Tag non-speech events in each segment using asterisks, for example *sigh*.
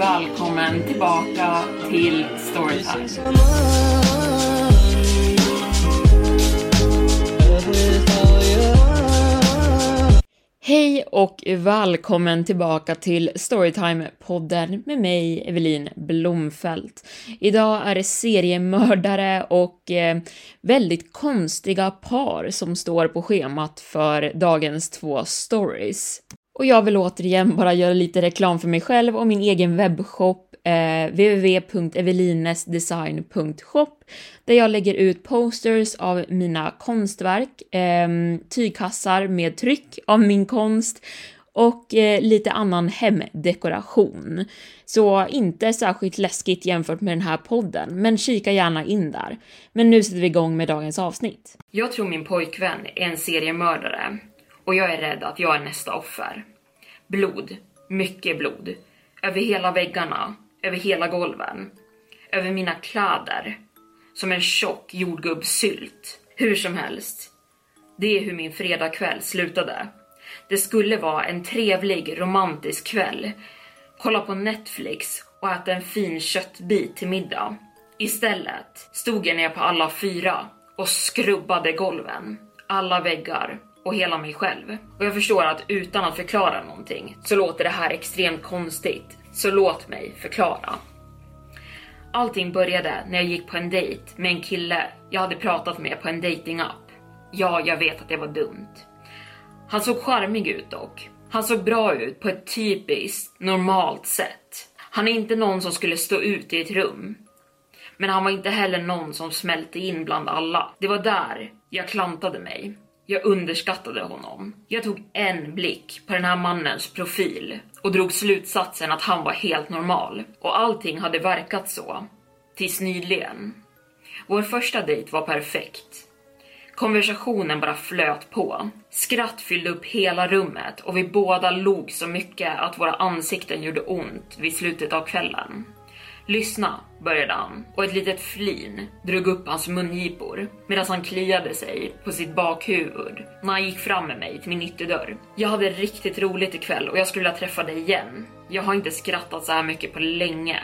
Välkommen tillbaka till Storytime. Hej och välkommen tillbaka till Storytime-podden med mig, Evelin Blomfelt. Idag är det seriemördare och eh, väldigt konstiga par som står på schemat för dagens två stories. Och jag vill återigen bara göra lite reklam för mig själv och min egen webbshop eh, www.evelinesdesign.shop där jag lägger ut posters av mina konstverk, eh, tygkassar med tryck av min konst och eh, lite annan hemdekoration. Så inte särskilt läskigt jämfört med den här podden, men kika gärna in där. Men nu sätter vi igång med dagens avsnitt. Jag tror min pojkvän är en seriemördare och jag är rädd att jag är nästa offer. Blod, mycket blod, över hela väggarna, över hela golven, över mina kläder, som en tjock jordgubbssylt. Hur som helst, det är hur min fredagkväll slutade. Det skulle vara en trevlig romantisk kväll, kolla på Netflix och äta en fin köttbit till middag. Istället stod jag ner på alla fyra och skrubbade golven, alla väggar och hela mig själv. Och jag förstår att utan att förklara någonting så låter det här extremt konstigt. Så låt mig förklara. Allting började när jag gick på en dejt med en kille jag hade pratat med på en datingapp. Ja, jag vet att det var dumt. Han såg charmig ut dock. Han såg bra ut på ett typiskt normalt sätt. Han är inte någon som skulle stå ut i ett rum. Men han var inte heller någon som smälte in bland alla. Det var där jag klantade mig. Jag underskattade honom. Jag tog en blick på den här mannens profil och drog slutsatsen att han var helt normal. Och allting hade verkat så. Tills nyligen. Vår första dejt var perfekt. Konversationen bara flöt på. Skratt fyllde upp hela rummet och vi båda log så mycket att våra ansikten gjorde ont vid slutet av kvällen. Lyssna, började han och ett litet flin drog upp hans mungipor medan han kliade sig på sitt bakhuvud när han gick fram med mig till min ytterdörr. Jag hade riktigt roligt ikväll och jag skulle vilja träffa dig igen. Jag har inte skrattat så här mycket på länge.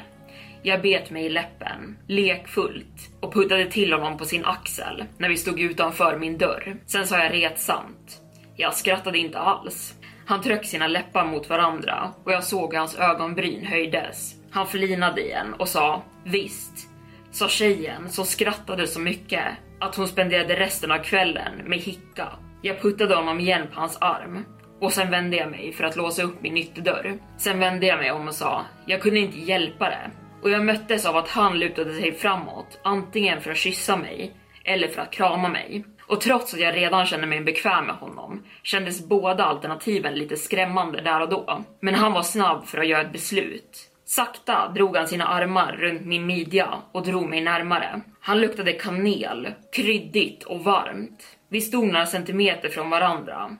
Jag bet mig i läppen, lekfullt, och puttade till honom på sin axel när vi stod utanför min dörr. Sen sa jag retsamt. Jag skrattade inte alls. Han tryckte sina läppar mot varandra och jag såg hur hans ögonbryn höjdes. Han flinade igen och sa visst, sa tjejen som skrattade så mycket att hon spenderade resten av kvällen med hicka. Jag puttade honom igen på hans arm och sen vände jag mig för att låsa upp min ytterdörr. Sen vände jag mig om och sa jag kunde inte hjälpa det och jag möttes av att han lutade sig framåt, antingen för att kyssa mig eller för att krama mig. Och trots att jag redan kände mig bekväm med honom kändes båda alternativen lite skrämmande där och då. Men han var snabb för att göra ett beslut. Sakta drog han sina armar runt min midja och drog mig närmare. Han luktade kanel, kryddigt och varmt. Vi stod några centimeter från varandra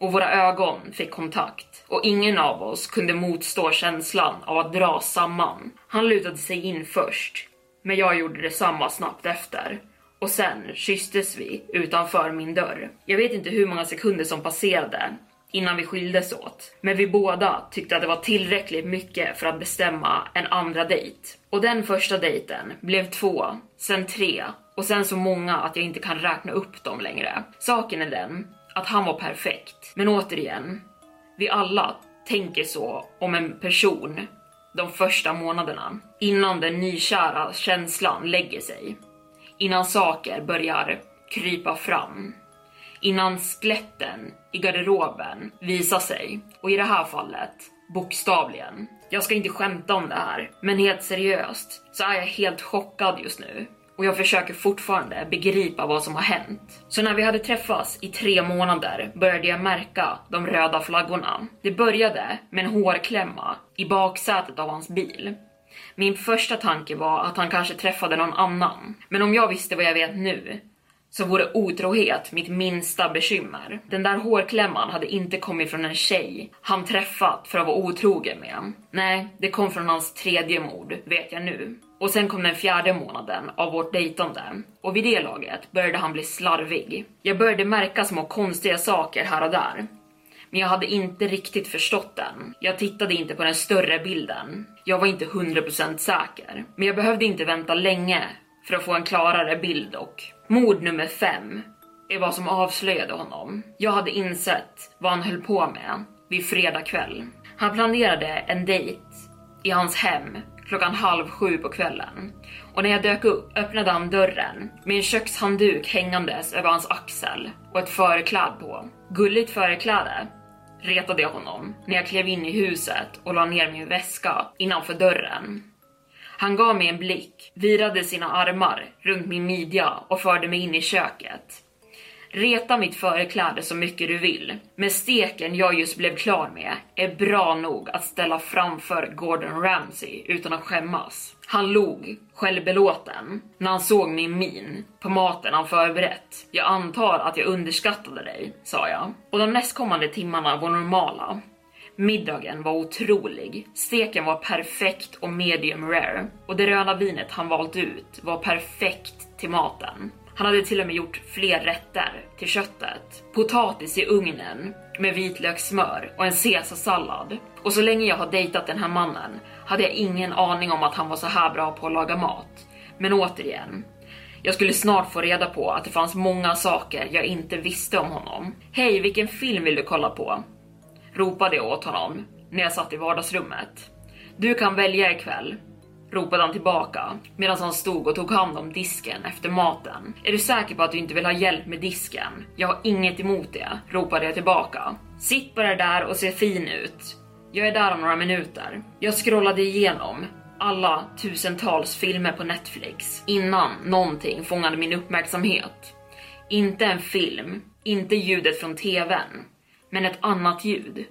och våra ögon fick kontakt och ingen av oss kunde motstå känslan av att dra samman. Han lutade sig in först, men jag gjorde detsamma snabbt efter och sen kysstes vi utanför min dörr. Jag vet inte hur många sekunder som passerade innan vi skildes åt, men vi båda tyckte att det var tillräckligt mycket för att bestämma en andra dejt. Och den första dejten blev två, sen tre och sen så många att jag inte kan räkna upp dem längre. Saken är den att han var perfekt, men återigen, vi alla tänker så om en person de första månaderna innan den nykära känslan lägger sig. Innan saker börjar krypa fram. Innan skeletten i garderoben visar sig och i det här fallet bokstavligen. Jag ska inte skämta om det här, men helt seriöst så är jag helt chockad just nu och jag försöker fortfarande begripa vad som har hänt. Så när vi hade träffats i tre månader började jag märka de röda flaggorna. Det började med en hårklämma i baksätet av hans bil. Min första tanke var att han kanske träffade någon annan. Men om jag visste vad jag vet nu så vore otrohet mitt minsta bekymmer. Den där hårklämman hade inte kommit från en tjej han träffat för att vara otrogen med. Nej, det kom från hans tredje mord, vet jag nu. Och sen kom den fjärde månaden av vårt dejtande och vid det laget började han bli slarvig. Jag började märka små konstiga saker här och där. Men jag hade inte riktigt förstått den. Jag tittade inte på den större bilden. Jag var inte 100% säker. Men jag behövde inte vänta länge för att få en klarare bild dock. Mord nummer fem är vad som avslöjade honom. Jag hade insett vad han höll på med vid fredag kväll. Han planerade en dejt i hans hem klockan halv sju på kvällen. Och när jag dök upp öppnade han dörren med en kökshandduk hängandes över hans axel och ett förkläde på. Gulligt förkläde, retade jag honom när jag klev in i huset och la ner min väska innanför dörren. Han gav mig en blick, virade sina armar runt min midja och förde mig in i köket. Reta mitt förkläde så mycket du vill, men steken jag just blev klar med är bra nog att ställa framför Gordon Ramsay utan att skämmas. Han log, självbelåten, när han såg min min på maten han förberett. Jag antar att jag underskattade dig, sa jag. Och de nästkommande timmarna var normala. Middagen var otrolig. Steken var perfekt och medium rare. Och det röda vinet han valt ut var perfekt till maten. Han hade till och med gjort fler rätter till köttet. Potatis i ugnen med vitlökssmör och en caesarsallad. Och så länge jag har dejtat den här mannen hade jag ingen aning om att han var så här bra på att laga mat. Men återigen, jag skulle snart få reda på att det fanns många saker jag inte visste om honom. Hej, vilken film vill du kolla på? Ropade jag åt honom när jag satt i vardagsrummet. Du kan välja ikväll, ropade han tillbaka medan han stod och tog hand om disken efter maten. Är du säker på att du inte vill ha hjälp med disken? Jag har inget emot det, ropade jag tillbaka. Sitt bara där och se fin ut. Jag är där om några minuter. Jag scrollade igenom alla tusentals filmer på Netflix innan någonting fångade min uppmärksamhet. Inte en film, inte ljudet från TVn, men ett annat ljud.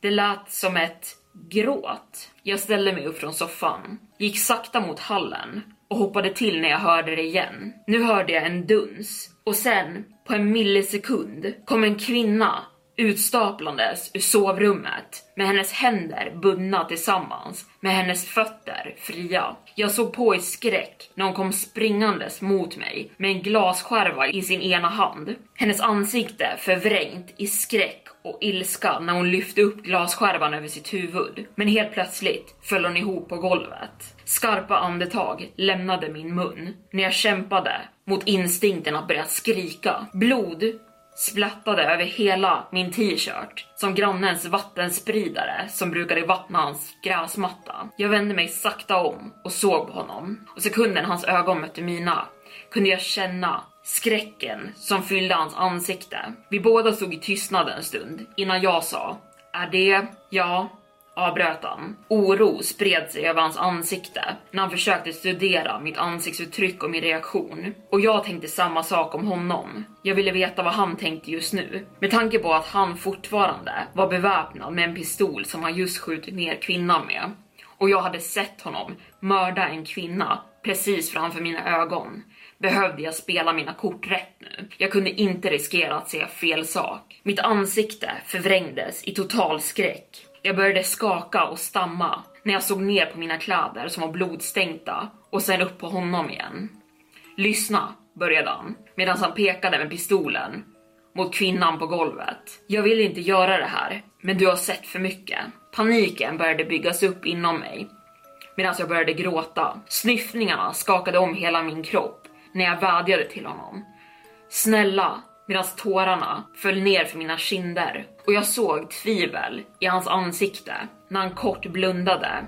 Det lät som ett gråt. Jag ställde mig upp från soffan, gick sakta mot hallen och hoppade till när jag hörde det igen. Nu hörde jag en duns och sen, på en millisekund, kom en kvinna utstaplandes ur sovrummet med hennes händer bundna tillsammans med hennes fötter fria. Jag såg på i skräck när hon kom springandes mot mig med en glasskärva i sin ena hand. Hennes ansikte förvrängt i skräck och ilska när hon lyfte upp glasskärvan över sitt huvud. Men helt plötsligt föll hon ihop på golvet. Skarpa andetag lämnade min mun när jag kämpade mot instinkten att börja skrika. Blod splattade över hela min t-shirt som grannens vattenspridare som brukade vattna hans gräsmatta. Jag vände mig sakta om och såg på honom och sekunden hans ögon mötte mina kunde jag känna skräcken som fyllde hans ansikte. Vi båda stod i tystnad en stund innan jag sa är det ja? avbröt han. Oro spred sig över hans ansikte när han försökte studera mitt ansiktsuttryck och min reaktion. Och jag tänkte samma sak om honom. Jag ville veta vad han tänkte just nu. Med tanke på att han fortfarande var beväpnad med en pistol som han just skjutit ner kvinnan med. Och jag hade sett honom mörda en kvinna precis framför mina ögon behövde jag spela mina kort rätt nu. Jag kunde inte riskera att säga fel sak. Mitt ansikte förvrängdes i total skräck. Jag började skaka och stamma när jag såg ner på mina kläder som var blodstänkta och sen upp på honom igen. Lyssna, började han medan han pekade med pistolen mot kvinnan på golvet. Jag vill inte göra det här, men du har sett för mycket. Paniken började byggas upp inom mig medan jag började gråta. Snyftningarna skakade om hela min kropp när jag vädjade till honom. Snälla, medan tårarna föll ner för mina kinder och jag såg tvivel i hans ansikte när han kort blundade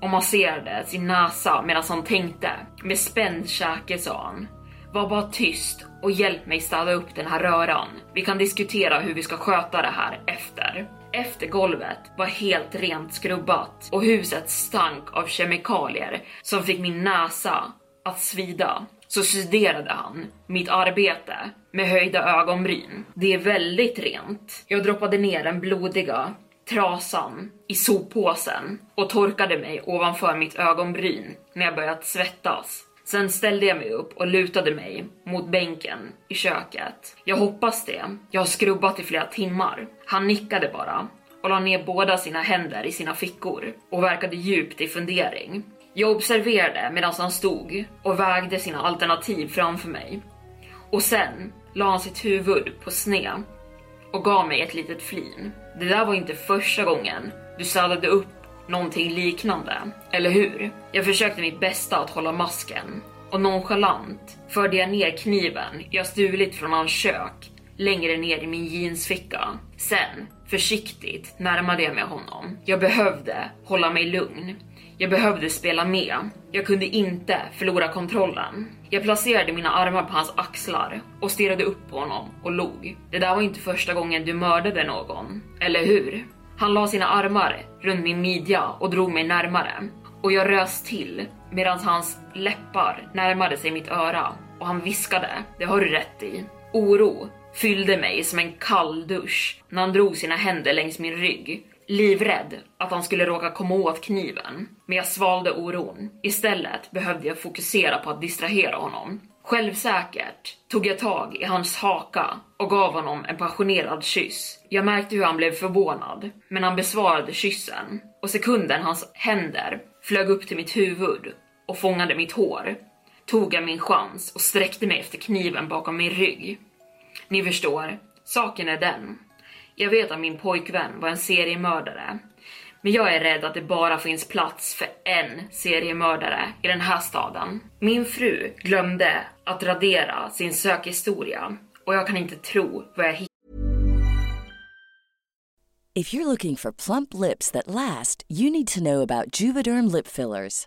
och masserade sin näsa medan han tänkte. Med spänd käke sa han. Var bara tyst och hjälp mig städa upp den här röran. Vi kan diskutera hur vi ska sköta det här efter. Efter golvet var helt rent skrubbat och huset stank av kemikalier som fick min näsa att svida. Så studerade han mitt arbete med höjda ögonbryn. Det är väldigt rent. Jag droppade ner den blodiga trasan i soppåsen och torkade mig ovanför mitt ögonbryn när jag börjat svettas. Sen ställde jag mig upp och lutade mig mot bänken i köket. Jag hoppas det. Jag har skrubbat i flera timmar. Han nickade bara och la ner båda sina händer i sina fickor och verkade djupt i fundering. Jag observerade medan han stod och vägde sina alternativ framför mig. Och sen la han sitt huvud på sned och gav mig ett litet flin. Det där var inte första gången du städade upp någonting liknande, eller hur? Jag försökte mitt bästa att hålla masken och nonchalant förde jag ner kniven jag stulit från hans kök längre ner i min jeansficka. Sen, försiktigt, närmade jag mig honom. Jag behövde hålla mig lugn. Jag behövde spela med. Jag kunde inte förlora kontrollen. Jag placerade mina armar på hans axlar och stirrade upp på honom och log. Det där var inte första gången du mördade någon, eller hur? Han la sina armar runt min midja och drog mig närmare och jag rös till medan hans läppar närmade sig mitt öra och han viskade, det har du rätt i. Oro fyllde mig som en kall dusch när han drog sina händer längs min rygg livrädd att han skulle råka komma åt kniven. Men jag svalde oron. Istället behövde jag fokusera på att distrahera honom. Självsäkert tog jag tag i hans haka och gav honom en passionerad kyss. Jag märkte hur han blev förvånad, men han besvarade kyssen och sekunden hans händer flög upp till mitt huvud och fångade mitt hår tog jag min chans och sträckte mig efter kniven bakom min rygg. Ni förstår, saken är den. Jag vet att min pojkvän var en seriemördare, men jag är rädd att det bara finns plats för en seriemördare i den här staden. Min fru glömde att radera sin sökhistoria och jag kan inte tro vad jag hittade. If you're looking for plump lips that last, you need to know about Juvederm lip fillers.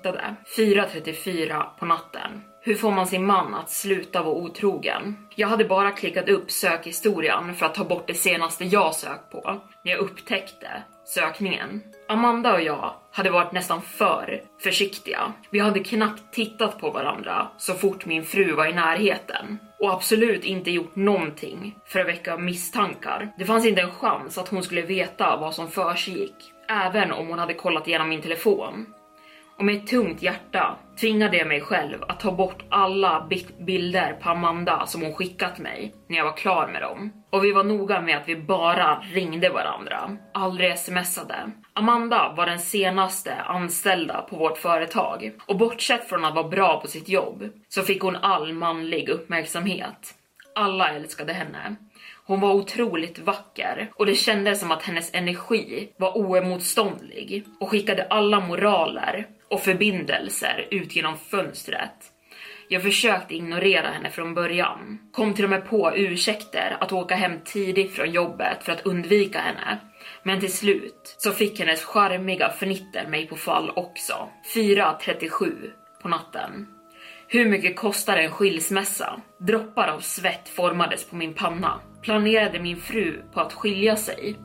Hittade 4.34 på natten. Hur får man sin man att sluta vara otrogen? Jag hade bara klickat upp sökhistorien för att ta bort det senaste jag sökt på när jag upptäckte sökningen. Amanda och jag hade varit nästan för försiktiga. Vi hade knappt tittat på varandra så fort min fru var i närheten och absolut inte gjort någonting för att väcka misstankar. Det fanns inte en chans att hon skulle veta vad som försiggick, även om hon hade kollat igenom min telefon och med ett tungt hjärta tvingade jag mig själv att ta bort alla bilder på Amanda som hon skickat mig när jag var klar med dem. Och vi var noga med att vi bara ringde varandra, aldrig smsade. Amanda var den senaste anställda på vårt företag och bortsett från att vara bra på sitt jobb så fick hon all manlig uppmärksamhet. Alla älskade henne. Hon var otroligt vacker och det kändes som att hennes energi var oemotståndlig och skickade alla moraler och förbindelser ut genom fönstret. Jag försökte ignorera henne från början. Kom till och med på ursäkter att åka hem tidigt från jobbet för att undvika henne. Men till slut så fick hennes charmiga fnitter mig på fall också. 4.37 på natten. Hur mycket kostar en skilsmässa? Droppar av svett formades på min panna. Planerade min fru på att skilja sig?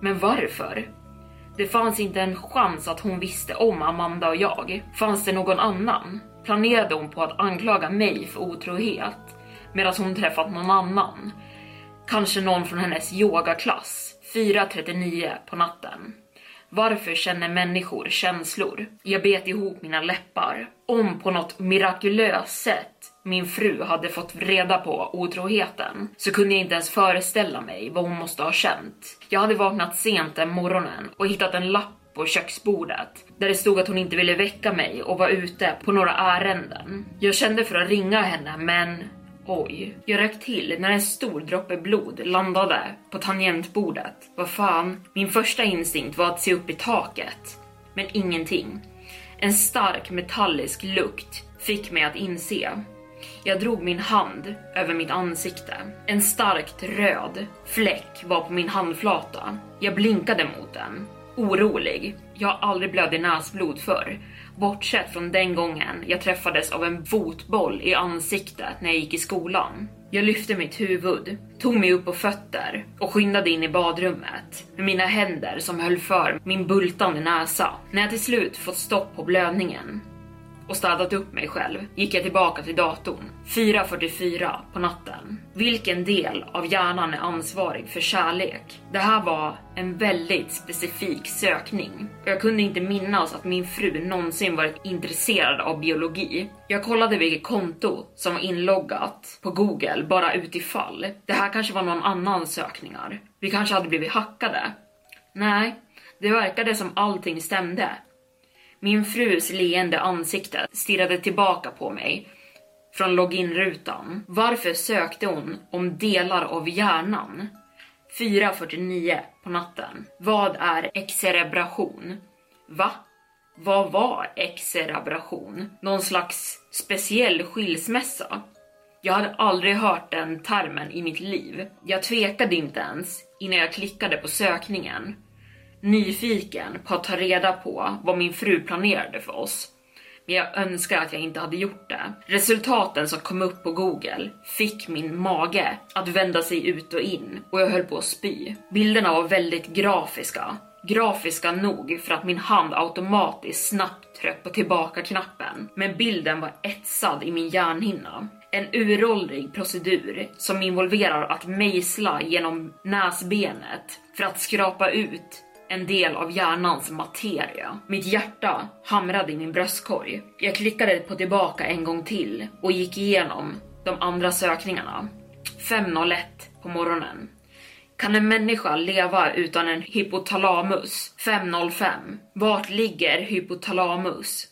Men varför? Det fanns inte en chans att hon visste om Amanda och jag. Fanns det någon annan? Planerade hon på att anklaga mig för otrohet medan hon träffat någon annan? Kanske någon från hennes yogaklass? 4.39 på natten. Varför känner människor känslor? Jag bet ihop mina läppar. Om på något mirakulöst sätt min fru hade fått reda på otroheten så kunde jag inte ens föreställa mig vad hon måste ha känt. Jag hade vaknat sent den morgonen och hittat en lapp på köksbordet där det stod att hon inte ville väcka mig och var ute på några ärenden. Jag kände för att ringa henne men Oj, jag rök till när en stor droppe blod landade på tangentbordet. Vad fan, min första instinkt var att se upp i taket. Men ingenting. En stark metallisk lukt fick mig att inse. Jag drog min hand över mitt ansikte. En starkt röd fläck var på min handflata. Jag blinkade mot den, orolig. Jag har aldrig blöd i näsblod förr bortsett från den gången jag träffades av en fotboll i ansiktet när jag gick i skolan. Jag lyfte mitt huvud, tog mig upp på fötter och skyndade in i badrummet med mina händer som höll för min bultande näsa. När jag till slut fått stopp på blödningen och städat upp mig själv gick jag tillbaka till datorn. 4.44 på natten. Vilken del av hjärnan är ansvarig för kärlek? Det här var en väldigt specifik sökning. Jag kunde inte minnas att min fru någonsin varit intresserad av biologi. Jag kollade vilket konto som var inloggat på Google bara utifall. Det här kanske var någon annans sökningar. Vi kanske hade blivit hackade. Nej, det verkade som allting stämde. Min frus leende ansikte stirrade tillbaka på mig från loginrutan. Varför sökte hon om delar av hjärnan? 4.49 på natten. Vad är excerebration? Va? Vad var excerebration? Någon slags speciell skilsmässa? Jag hade aldrig hört den termen i mitt liv. Jag tvekade inte ens innan jag klickade på sökningen nyfiken på att ta reda på vad min fru planerade för oss. Men jag önskar att jag inte hade gjort det. Resultaten som kom upp på google fick min mage att vända sig ut och in och jag höll på att spy. Bilderna var väldigt grafiska. Grafiska nog för att min hand automatiskt snabbt tryckte på tillbaka-knappen. Men bilden var etsad i min hjärnhinna. En uråldrig procedur som involverar att mejsla genom näsbenet för att skrapa ut en del av hjärnans materia. Mitt hjärta hamrade i min bröstkorg. Jag klickade på tillbaka en gång till och gick igenom de andra sökningarna. 5.01 på morgonen. Kan en människa leva utan en hypotalamus? 5.05. Vart ligger hypotalamus?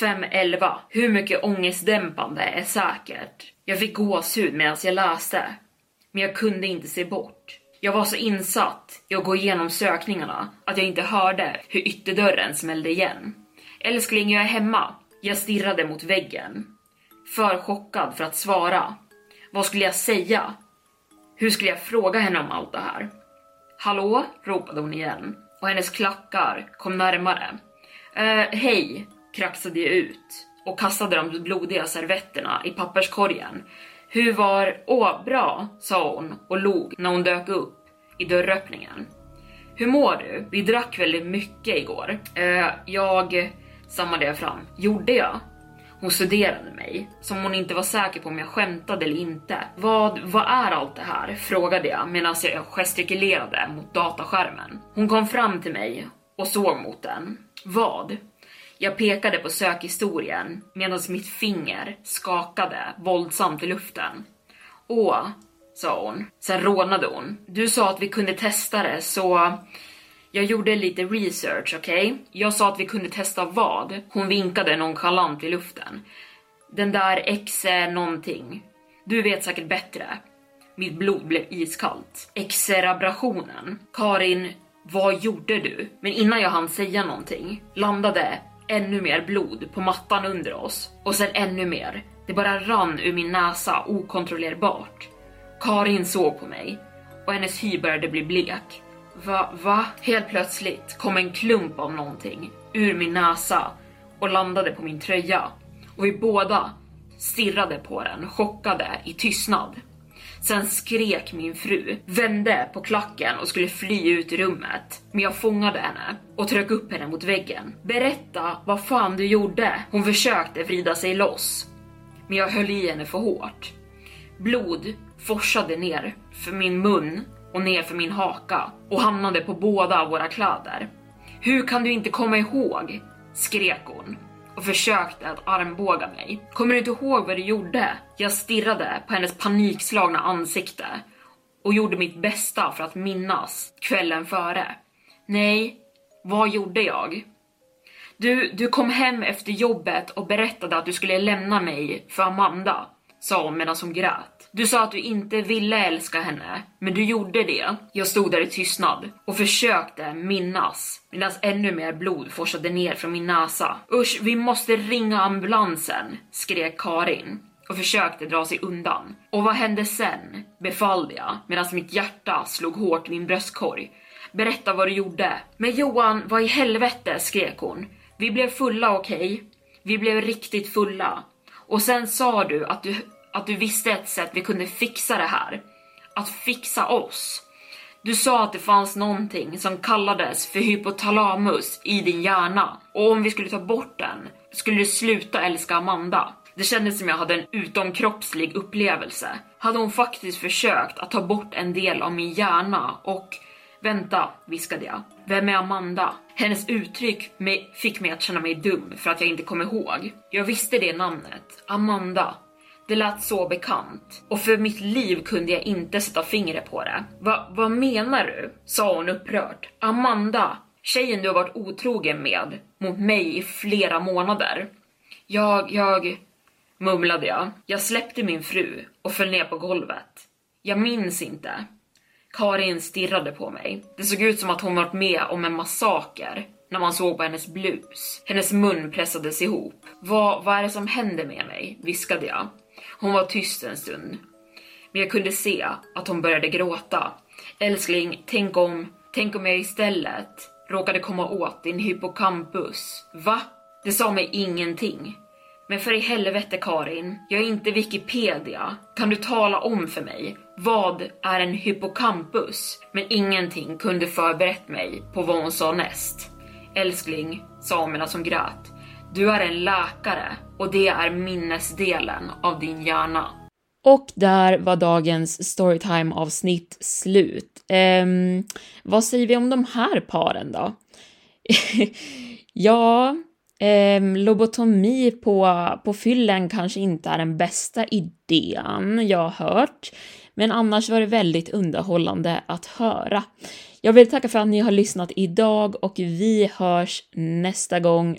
5.11. Hur mycket ångestdämpande är säkert? Jag fick gåshud medan jag läste, men jag kunde inte se bort. Jag var så insatt i att gå igenom sökningarna att jag inte hörde hur ytterdörren smällde igen. Älskling, jag är hemma. Jag stirrade mot väggen. för chockad för att svara. Vad skulle jag säga? Hur skulle jag fråga henne om allt det här? Hallå? ropade hon igen och hennes klackar kom närmare. Eh, hej, kraxade jag ut och kastade de blodiga servetterna i papperskorgen. Hur var... Åh, bra, sa hon och log när hon dök upp i dörröppningen. Hur mår du? Vi drack väldigt mycket igår. Eh, jag... stammade jag fram. Gjorde jag? Hon studerade mig, som hon inte var säker på om jag skämtade eller inte. Vad, vad är allt det här? frågade jag medan jag gestikulerade mot dataskärmen. Hon kom fram till mig och såg mot den. Vad? Jag pekade på sökhistorien medan mitt finger skakade våldsamt i luften. Åh, sa hon. Sen rånade hon. Du sa att vi kunde testa det så jag gjorde lite research, okej? Okay? Jag sa att vi kunde testa vad? Hon vinkade nonchalant i luften. Den där X någonting. Du vet säkert bättre. Mitt blod blev iskallt. Exerabrationen. Karin, vad gjorde du? Men innan jag hann säga någonting landade ännu mer blod på mattan under oss och sen ännu mer. Det bara rann ur min näsa okontrollerbart. Karin såg på mig och hennes hy började bli blek. Va, va? Helt plötsligt kom en klump av någonting ur min näsa och landade på min tröja och vi båda stirrade på den chockade i tystnad. Sen skrek min fru, vände på klacken och skulle fly ut i rummet. Men jag fångade henne och tryckte upp henne mot väggen. Berätta vad fan du gjorde. Hon försökte vrida sig loss, men jag höll i henne för hårt. Blod forsade ner för min mun och ner för min haka och hamnade på båda våra kläder. Hur kan du inte komma ihåg? skrek hon och försökte att armbåga mig. Kommer du inte ihåg vad du gjorde? Jag stirrade på hennes panikslagna ansikte och gjorde mitt bästa för att minnas kvällen före. Nej, vad gjorde jag? Du, du kom hem efter jobbet och berättade att du skulle lämna mig för Amanda, sa hon medan hon grät. Du sa att du inte ville älska henne, men du gjorde det. Jag stod där i tystnad och försökte minnas medan ännu mer blod forsade ner från min näsa. Usch, vi måste ringa ambulansen, skrek Karin och försökte dra sig undan. Och vad hände sen? befallde jag medan mitt hjärta slog hårt i min bröstkorg. Berätta vad du gjorde. Men Johan, vad i helvete, skrek hon. Vi blev fulla, okej? Okay? Vi blev riktigt fulla. Och sen sa du att du att du visste ett sätt vi kunde fixa det här. Att fixa oss. Du sa att det fanns någonting som kallades för hypotalamus i din hjärna och om vi skulle ta bort den skulle du sluta älska Amanda. Det kändes som jag hade en utomkroppslig upplevelse. Hade hon faktiskt försökt att ta bort en del av min hjärna och Vänta, viskade jag. Vem är Amanda? Hennes uttryck fick mig att känna mig dum för att jag inte kom ihåg. Jag visste det namnet, Amanda, det lät så bekant och för mitt liv kunde jag inte sätta fingret på det. Va, vad menar du? sa hon upprört. Amanda, tjejen du har varit otrogen med mot mig i flera månader. Jag, jag, mumlade jag. Jag släppte min fru och föll ner på golvet. Jag minns inte. Karin stirrade på mig. Det såg ut som att hon varit med om en massaker när man såg på hennes blus. Hennes mun pressades ihop. Vad, vad är det som händer med mig? viskade jag. Hon var tyst en stund. Men jag kunde se att hon började gråta. Älskling, tänk om, tänk om jag istället råkade komma åt din hippocampus. Va? Det sa mig ingenting. Men för i helvete Karin, jag är inte Wikipedia. Kan du tala om för mig, vad är en hippocampus? Men ingenting kunde förberett mig på vad hon sa näst. Älskling, sa hon medan hon grät. Du är en läkare och det är minnesdelen av din hjärna. Och där var dagens storytime avsnitt slut. Um, vad säger vi om de här paren då? *laughs* ja, um, lobotomi på, på fyllen kanske inte är den bästa idén jag har hört, men annars var det väldigt underhållande att höra. Jag vill tacka för att ni har lyssnat idag och vi hörs nästa gång